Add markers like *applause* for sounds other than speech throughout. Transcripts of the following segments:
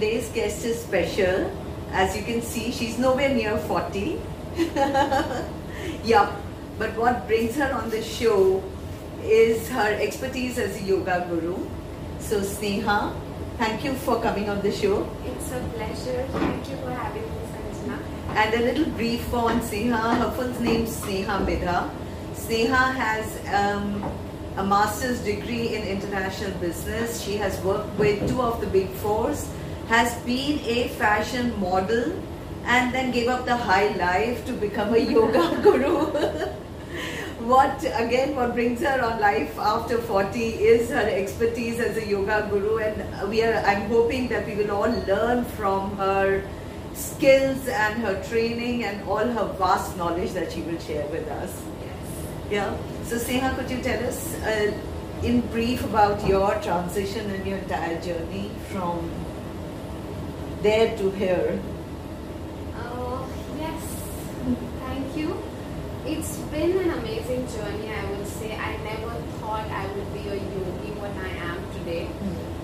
today's guest is special. As you can see, she's nowhere near 40. *laughs* yeah, but what brings her on the show is her expertise as a yoga guru. So, Sneha, thank you for coming on the show. It's a pleasure. Thank you for having me, Sanjana. And a little brief on Sneha. Her full name is Sneha Midha. Sneha has um, a master's degree in international business. She has worked with two of the big fours, has been a fashion model, and then gave up the high life to become a *laughs* yoga guru. *laughs* what again what brings her on life after 40 is her expertise as a yoga guru and we are i'm hoping that we will all learn from her skills and her training and all her vast knowledge that she will share with us Yes. yeah. So, Sneha, could you tell us uh, in brief about your transition and your entire journey from there to here? Oh, yes. Thank you. It's been an amazing journey, I would say. I never thought I would be a yogi what I am today.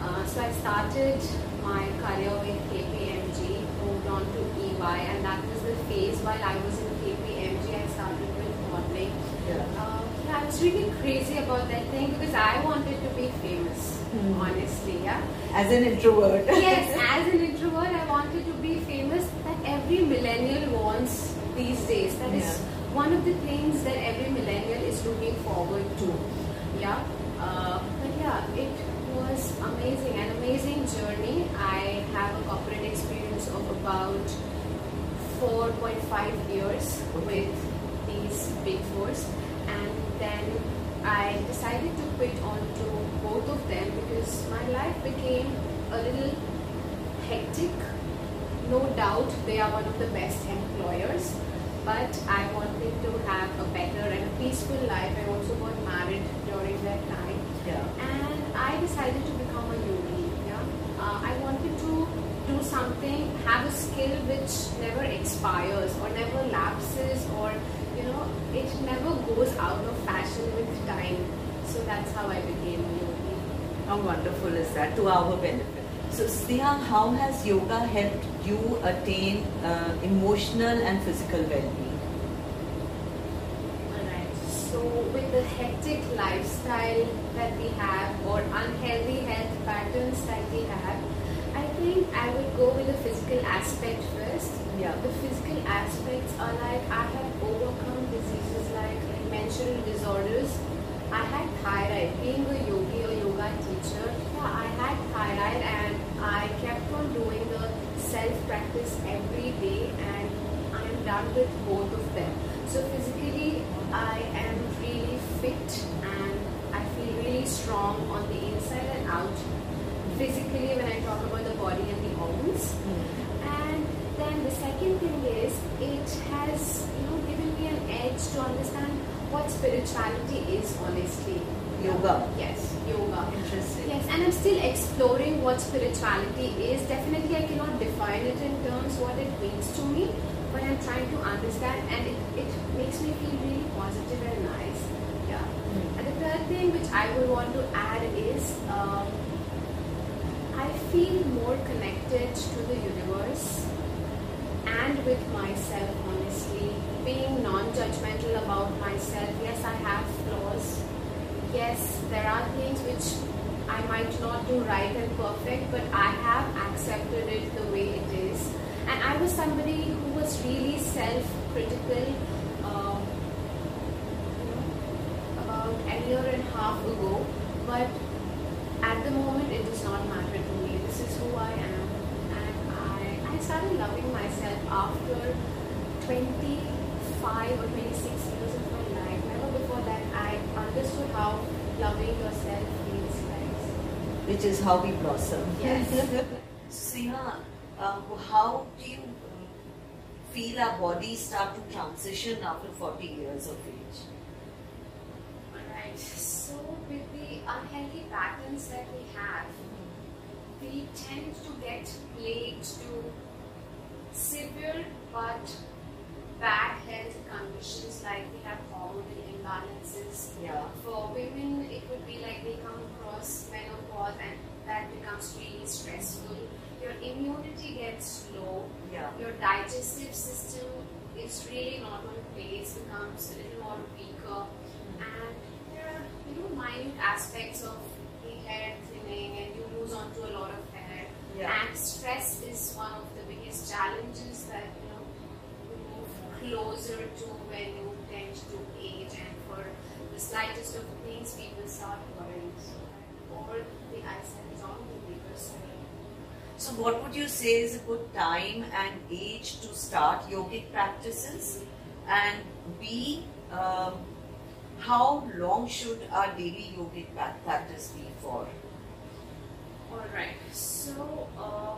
Uh, so I started my career with KPMG, moved on to EY, and that was the phase while I was in KPMG. I started with modeling. Yeah. Uh, yeah, I was really crazy about that thing because I wanted to be famous, Hmm. honestly. Yeah. As an introvert. *laughs* yes, *laughs* as an introvert, I wanted to be famous. That every millennial wants these days. That is Yeah. one of the things that every millennial is looking forward to. Yeah. Uh, but yeah, it was amazing, an amazing journey. I have a corporate experience of about 4.5 years with these big fours, and then I decided to quit onto both of them because my life became a little hectic. No doubt they are one of the best employers, but I wanted to have a better and a peaceful life. I also got married during that time, Yeah. and I decided to become a yogi. Yeah, uh, I wanted to do something, have a skill which never expires or never lapses, or you know, it never goes out of fashion with time. So that's how I became yogi. How wonderful is that to our benefit? So, Sneha, how has yoga helped you attain uh, emotional and physical well-being? Alright, so with the hectic lifestyle that we have or unhealthy health patterns that we have, I think I would go with the physical aspect first. Yeah. The physical aspects are like I have overcome diseases like, menstrual disorders. I had thyroid. Being a yogi or yoga teacher, yeah, I had thyroid and I kept on doing the self practice every day and I'm done with both of them. So physically, I am really fit and I feel really strong on the inside and out. Physically, when I talk about the body and the organs. And then the second thing is, it has you know given me an edge to understand what spirituality is. Honestly, Yoga. Yes, yoga. Interesting. Yes, and I'm still exploring what spirituality is. Definitely, I cannot define it in terms what it means to me, but I'm trying to understand, and it, it makes me feel really positive and nice. Yeah. And the third thing which I would want to add is um, I feel more connected to the universe and with myself, honestly. Being non judgmental about myself. Yes, I have flaws. Yes, there are things which I might not do right and perfect, but I have accepted it the way it is. And I was somebody who was really self critical. Um, about a year and a half ago, but at the moment it does not matter to me. I, I started loving myself after 25 or 26 years of my life. Never before that I understood how loving yourself feels like. Which is how we blossom. Yes. *laughs* Sneha, uh, how do you um, feel our bodies start to transition after 40 years of age? Alright, so with the unhealthy patterns that we have, we tend to get plagued to severe but bad health conditions like we have hormonal imbalances. Yeah. For women, it would be like they come across menopause and that becomes really stressful. your immunity gets low, Yeah. your digestive system is really not on place, becomes a little more weaker, hmm. and there are you know minute aspects of the hair thinning, and you lose onto a lot of hair. Yeah. And stress is one of the biggest challenges that you know you move closer to when you tend to age, and for the slightest of things, people start worrying. So, all the eyesight is on the weaker side. So, what would you say is a good time and age to start yogic practices? And B, um, how long should our daily yogic practice be for? Alright, so uh,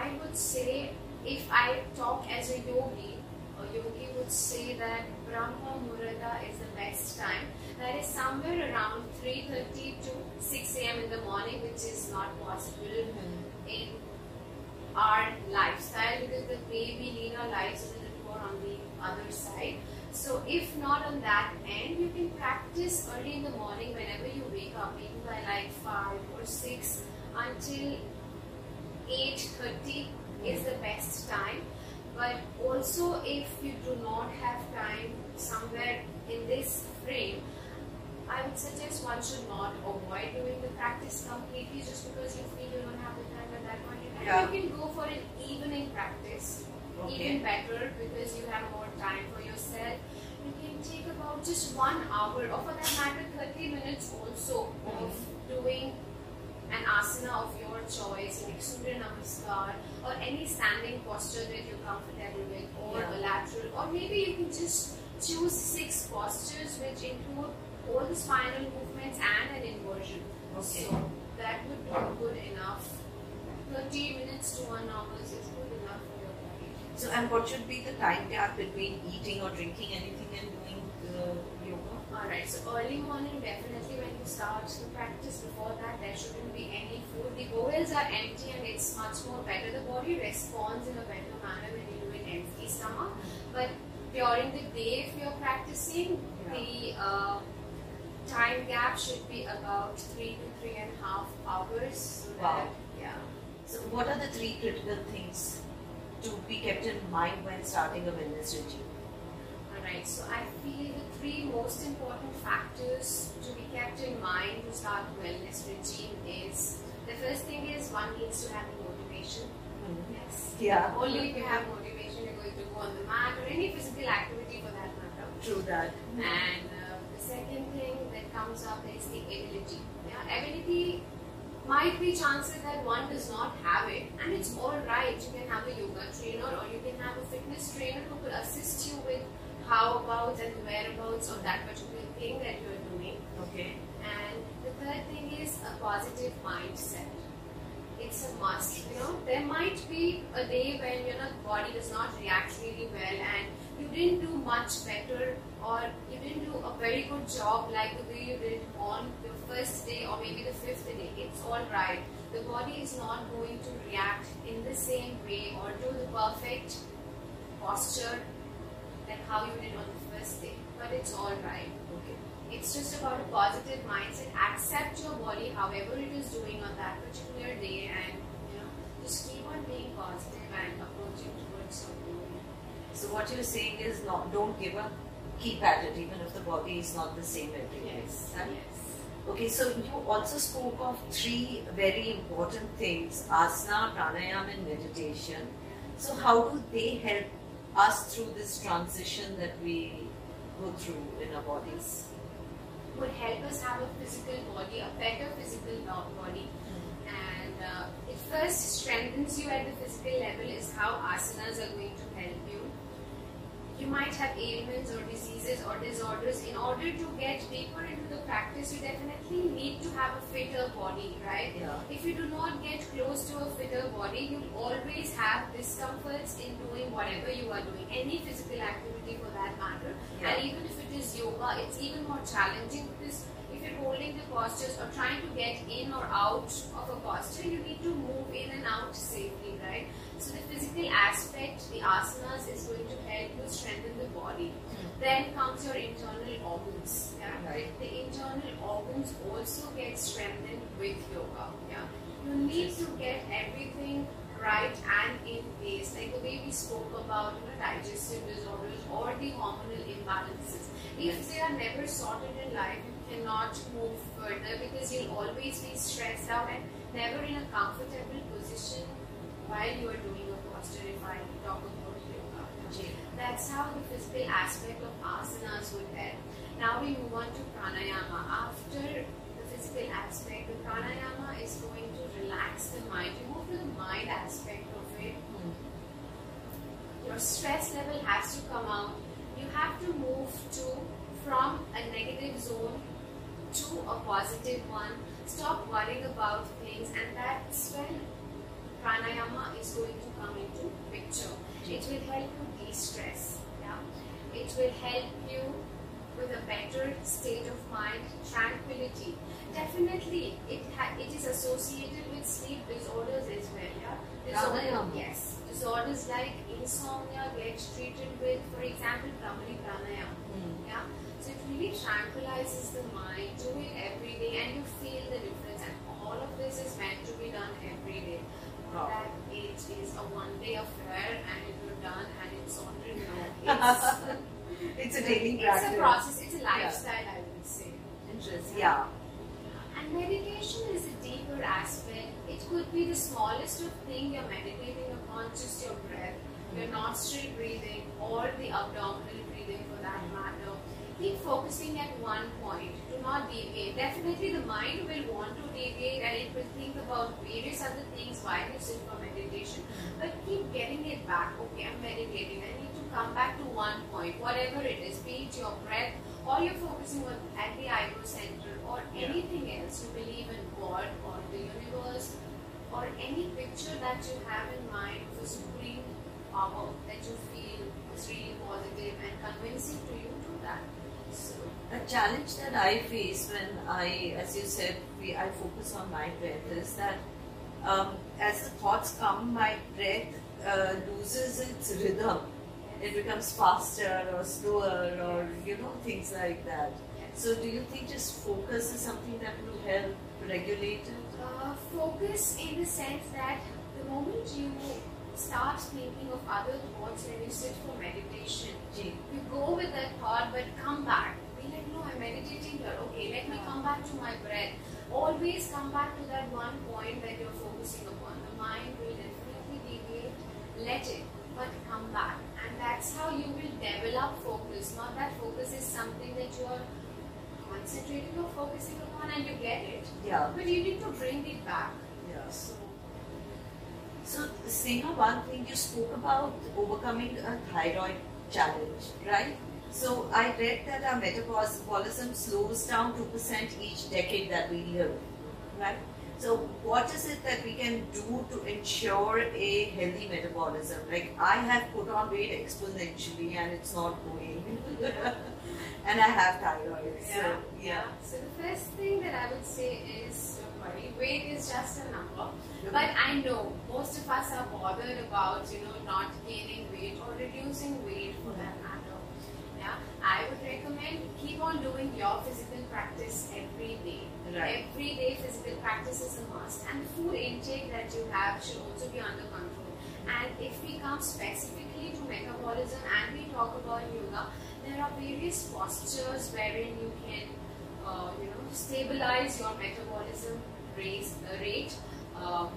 I would say if I talk as a yogi, a yogi would say that Brahma Muhurta is the best time. That is somewhere around 3.30 to 6 a.m. in the morning, which is not possible mm-hmm. in our lifestyle because the way we lead our lives is a little more on the other side. So if not on that end, you can practice early in the morning whenever you wake up, maybe by like 5 or 6 until 8.30 is the best time. But also if you do not have time somewhere in this frame, I would suggest one should not avoid doing the practice completely just because you feel you don't have the time at that point in time. Yeah. You can go for an evening practice, Okay. even better because you have more time for yourself. You can take about just one hour, or for that matter, 30 minutes also of mm-hmm. doing an asana of your choice, like Surya Namaskar, or any standing posture that you're comfortable with, or Yeah. a lateral, or maybe you can just choose six postures which include all the spinal movements and an inversion. Okay. So that would be good enough. 30 minutes to one hour is good enough for your body. So, and what should be the time gap between eating or drinking anything and doing uh, yoga? Alright, so early morning definitely when you start the practice before that there shouldn't be any food. The bowels are empty and it's much more better. The body responds in a better manner when you do it empty stomach. But during the day if you're practicing, the uh, time gap should be about three to three and a half hours. So Wow. that, yeah. So, what are the three critical things to be kept in mind when starting a wellness regime? Alright, so I feel the three most important factors to be kept in mind to start wellness regime is the first thing is one needs to have the motivation. Yes. Yeah. Only if you have motivation you're going to go on the mat or any physical activity for that matter. True that. And uh, the second thing that comes up is the ability. Yeah, ability might be chances that one does not have it, and it's all right. You can have a yoga trainer or you can have a fitness trainer who could assist you with how abouts and whereabouts of that particular thing that you're doing. Okay. And the third thing is a positive mindset. It's a must. You know, there might be a day when you know the body does not react really well, and you didn't do much better, or you didn't do a very good job like the way you did on your first day or maybe the fifth day. It's all right. The body is not going to react in the same way or do the perfect posture like how you did on the first day. But it's all right. Okay. It's just about a positive mindset. Accept your body however it is doing on that particular day and you know just keep on being positive and approaching towards something. So, what you're saying is not don't give up, keep at it, even if the body is not the same every day. Yes. Huh? Yes. Okay, so you also spoke of three very important things asana, pranayama, and meditation. So, how do they help us through this transition that we go through in our bodies? Would help us have a physical body, a better physical bo- body. And uh, it first strengthens you at the physical level is how asanas are going to help you. You might have ailments or diseases or disorders. In order to get deeper into the practice, you definitely need to have a fitter body, right? Yeah. If you do not get close to a fitter body, you'll always have discomforts in doing whatever you are doing, any physical activity for that matter. Yeah. And even if it is yoga, it's even more challenging because you're holding the postures or trying to get in or out of a posture, you need to move in and out safely, right? So the physical aspect, the asanas, is going to help you strengthen the body. Hmm. Then comes your internal organs. Yeah? Right. The internal organs also get strengthened with yoga. Yeah. You need to get everything right and in place, like the way we spoke about you know, digestive disorders or the hormonal imbalances. If they are never sorted in life, cannot move further because you'll always be stressed out and never in a comfortable position while you are doing a posture. If I talk about yoga, that's how the physical aspect of asanas would help. Now we move on to pranayama. After the physical aspect, the pranayama is going to relax the mind. You move to the mind aspect of it. Hmm. Your stress level has to come out. You have to move to from a negative zone to a positive one. Stop worrying about things, and that's when pranayama is going to come into picture. It will help you de-stress. Yeah, it will help you with a better state of mind, tranquility. Definitely, it ha- it is associated with sleep disorders as well. Yeah, Pranayama. yes, disorders like insomnia get treated with, for example, Bhramari pranayama. Mm. Yeah, so it really tranquilizes the mind. Do it every day, and you feel the difference. And all of this is meant to be done every day. Wow. That it is a one-day affair, and if you're done and it's sorted, *laughs* no, it's It's a daily practice. it's a process. It's a lifestyle, I would say. Interesting. Yeah. And meditation is a deeper aspect. It could be the smallest of thing you're meditating upon, just your breath, your nostril breathing, or the abdominal breathing for that matter. Keep focusing at one point. Do not deviate. Definitely, the mind will want to deviate and it will think about various other things while you sit for meditation. But keep getting it back. Okay, I'm meditating. I need come back to one point, whatever it is, be it your breath or you're focusing on at the eyebrow center or Yeah. anything else. You believe in God or the universe or any picture that you have in mind for supreme power that you feel is really positive and convincing to you, do that. So, A challenge that I face when I, as you said, we, I focus on my breath is that um, as the thoughts come, my breath uh, loses its rhythm. It becomes faster or slower or you know things like that. So do you think just focus is something that will help regulate it? uh, focus in the sense that the moment you start thinking of other thoughts when you sit for meditation, you go with that thought but come back. Be like, no, I'm meditating here. Okay, let me come back to my breath. Always come back to that one point that you're focusing upon. The mind will definitely deviate. Let it, but come back. That's how you will develop focus. Not that focus is something that you are concentrating or focusing upon and you get it. Yeah. But you need to bring it back. Yeah. So, So, Sneha, one thing you spoke about overcoming a thyroid challenge, right? So, I read that our metabolism slows down 2% each decade that we live, right? So, what is it that we can do to ensure a healthy metabolism? Like, I have put on weight exponentially and it's not going. *laughs* and I have thyroid. So, yeah. So the first thing that I would say is don't worry, weight is just a number. Yeah. But I know most of us are bothered about, you know, not gaining weight or reducing weight for that matter. I would recommend keep on doing your physical practice every day. Right. Every day physical practice is a must. And the food intake that you have should also be under control. And if we come specifically to metabolism and we talk about yoga, there are various postures wherein you can, uh, you know, stabilize your metabolism raise, uh, rate. Um,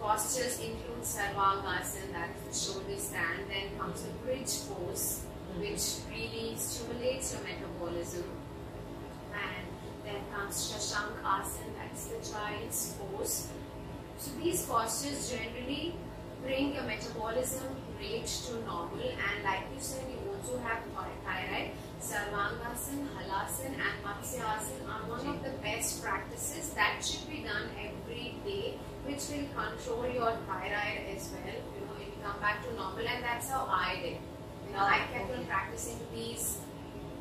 postures include Sarvangasana, that is the shoulder stand. Then comes the bridge pose, which really stimulates your metabolism. And then comes Shashank Asana, that's the child's pose. So these postures generally bring your metabolism rate to normal and like you said you also have thyroid. Sarvangasana, Halasana and Matsyasana are one of the best practices that should be done every day which will control your thyroid as well. You know, it will come back to normal and that's how I did. Know, I kept on practicing these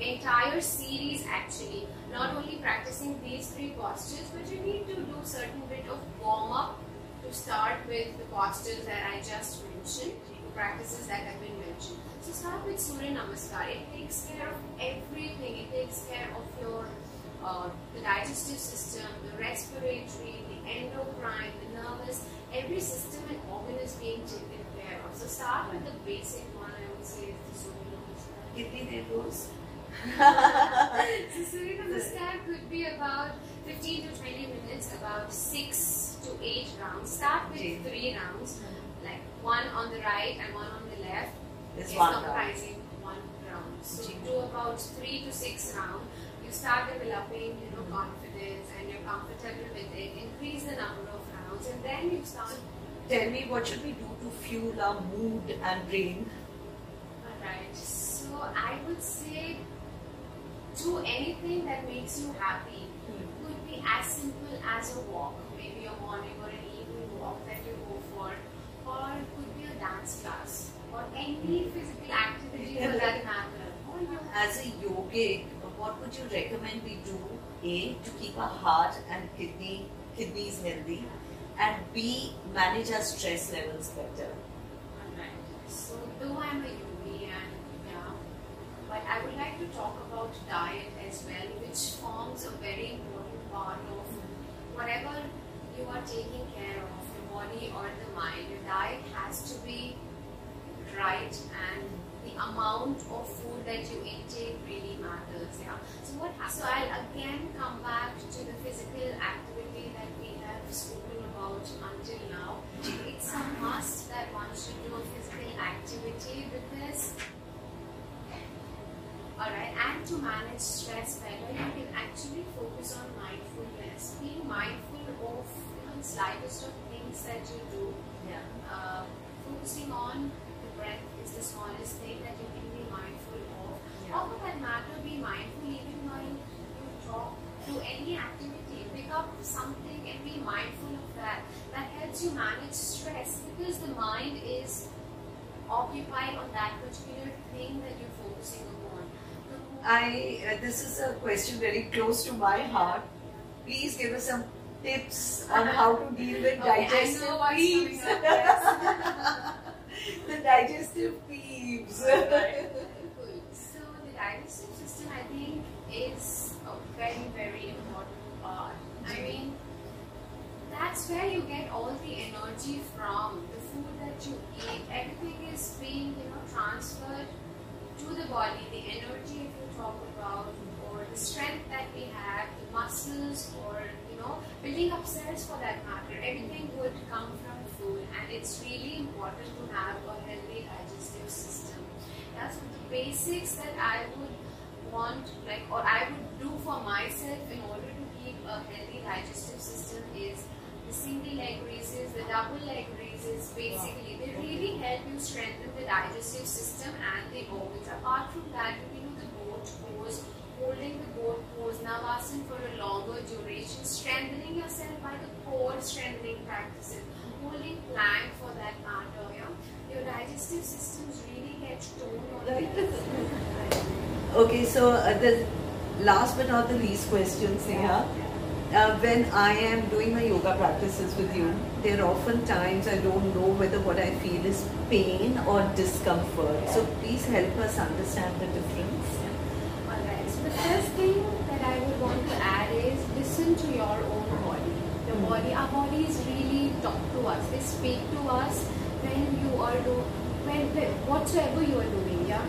entire series actually. Not only practicing these three postures, but you need to do certain bit of warm up to start with the postures that I just mentioned. practices that have been mentioned. So start with Surya Namaskar. It takes care of everything. It takes care of your uh, the digestive system, the respiratory, the endocrine, the nervous. Every system and organ is being taken care of. So start with the basic one. I would say is the Surya Kitni there goes. so the start could be about 15 to 20 minutes, about 6 to 8 rounds. Start with 3 rounds, like one on the right and one on the left. It's comprising one round. So do about 3 to 6 rounds. You start developing, you know, confidence and you're comfortable with it. Increase the number of rounds and then you start. Tell me what should we do to fuel our mood and brain? Alright so I would say do anything that makes you happy. Could be as simple as a walk, maybe a morning or an evening walk that you go for, or it could be a dance class, or any physical activity for that matter. You As a yogic, what would you recommend we do? A, to keep our heart and kidney kidneys healthy, and B, manage our stress levels better. Alright, so though I'm a yogi and yeah, but I would like to talk about diet as well, which forms a very important part of whatever you are taking care of, the body or the mind. Your diet has to be right and the amount of food that you intake really matters. Yeah. So what happens? So I'll again come back to the physical activity that we have spoken about until now. It's a must that one should do a physical activity because Alright, and to manage stress better, you can actually focus on mindfulness. Being mindful of even the slightest of things that you do. Yeah. Uh, focusing on the breath is the smallest thing that you can be mindful of. Yeah. Or for that matter, be mindful even while you talk, do any activity. Pick up something and be mindful of that. That helps you manage stress because the mind is occupied on that particular thing that you're focusing upon. I uh, this is a question very close to my heart. Please give us some tips on how to deal with Okay, digestive peeves. *laughs* the digestive peeves. So the digestive system, I think, is a very, very important part. I mean, that's where you get all the energy from. The food that you eat, everything is being, you know, transferred to the body. The energy, if you talk about, or the strength that we have, the muscles, or you know, building up cells for that matter. Everything would come from food, and it's really important to have a healthy digestive system. That's the basics that I would want, like, or I would do for myself in order to keep a healthy digestive system is the single leg raises, the double leg raises. Basically, they really help you strengthen the digestive system and the organs. Apart from that, you can do the boat pose, holding the boat pose, navasana for a longer duration, strengthening yourself by the core strengthening practices, holding plank for that matter. Yeah? Your digestive systems really get toned on Right. *laughs* okay, so uh, the last but not the least question, Sneha. Uh, when I am doing my yoga practices with you, there are often times I don't know whether what I feel is pain or discomfort. So please help us understand the difference. Alright, so the first thing I would want to add is listen to your own body. The body, our bodies really talk to us. They speak to us when you are doing, when, when whatsoever you are doing. Yeah.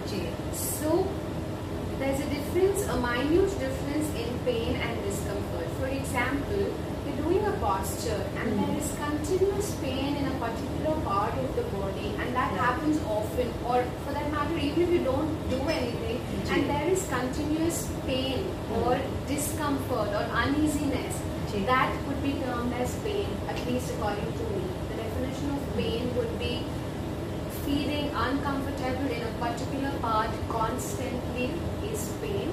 So there's a difference, a minute difference in pain and discomfort. For example, you're doing a posture and there is continuous particular part of the body and that happens often or for that matter even if you don't do anything and there is continuous pain or discomfort or uneasiness that could be termed as pain at least according to me. The definition of pain would be feeling uncomfortable in a particular part constantly is pain.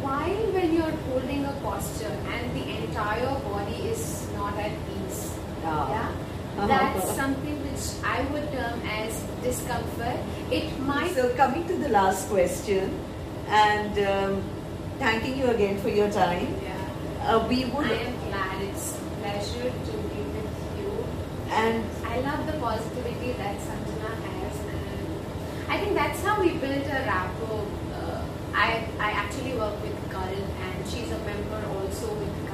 While when you're holding a posture and the entire body is not at peace, Ah. yeah, that's something which I would term as discomfort. It might So coming to the last question, and um, thanking you again for your time. yeah, Uh, we would I am glad. It's a pleasure to be with you. and I love the positivity that Sanjana has, and I think that's how we built a rapport. Uh, I I actually work with Karan and she's a member also with Karan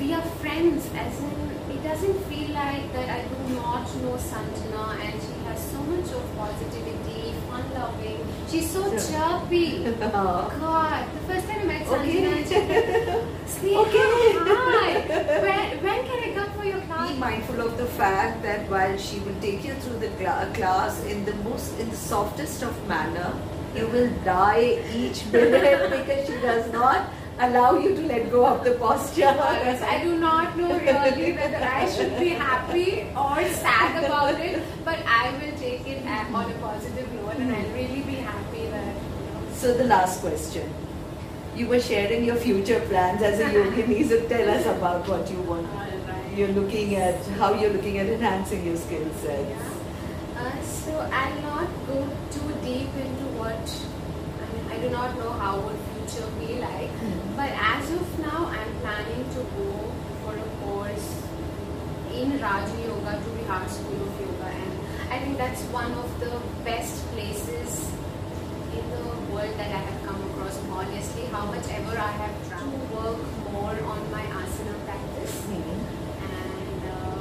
we are friends as in it doesn't feel like that I do not know Sanjana and she has so much of positivity, fun loving. She's so chirpy. *laughs* Oh. God, the first time I met Okay. Sanjana, she said, *laughs* Okay. hi. When, when can I come for your class? Be mindful of the fact that while she will take you through the cla- class in the most, in the softest of manner, you uh-huh. will die each minute *laughs* because she does not allow you to let go of the posture. I do not know really whether I should be happy or sad about it, but I will take it on a positive note and I'll really be happy that. So the last question. You were sharing your future plans as a yogini, so *laughs* tell us about what you want. Alright. You're looking at how you're looking at enhancing your skill sets. Yeah. Uh, so I'll not go too deep into what I mean. I do not know how would future be like, Hmm. but as of now, I'm planning to go for a course in Raja Yoga to Bihar School of Yoga, and I think that's one of the best places in the world that I have come across. Honestly, how much ever I have tried to work more on my asana practice Hmm. and uh,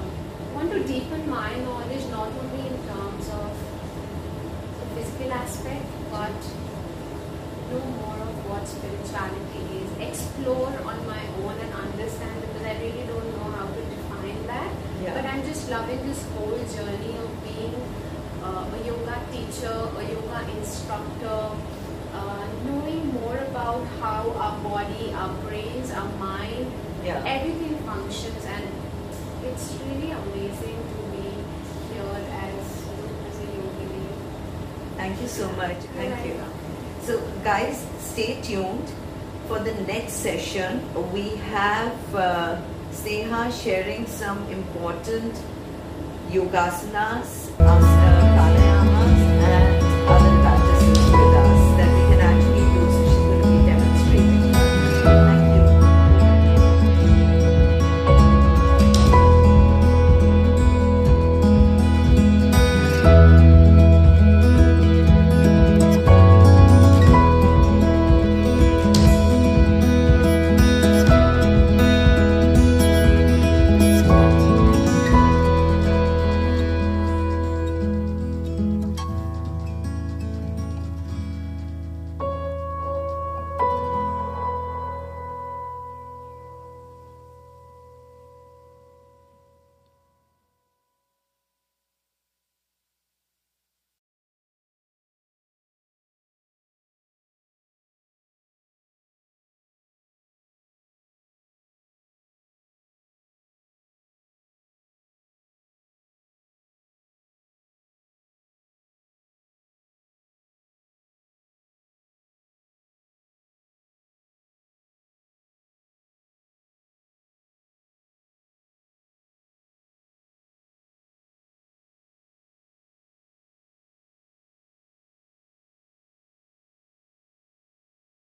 want to deepen my knowledge not only in terms of the physical aspect but know more of what spirituality is explore on my own and understand because i really don't know how to define that Yeah. but i'm just loving this whole journey of being uh, a yoga teacher a yoga instructor uh, knowing more about how our body our brains our mind Yeah. everything functions and it's really amazing to be here as, as a yogini. Thank you so much. Thank you. So, guys, stay tuned for the next session. We have uh, Sneha sharing some important yogasanas,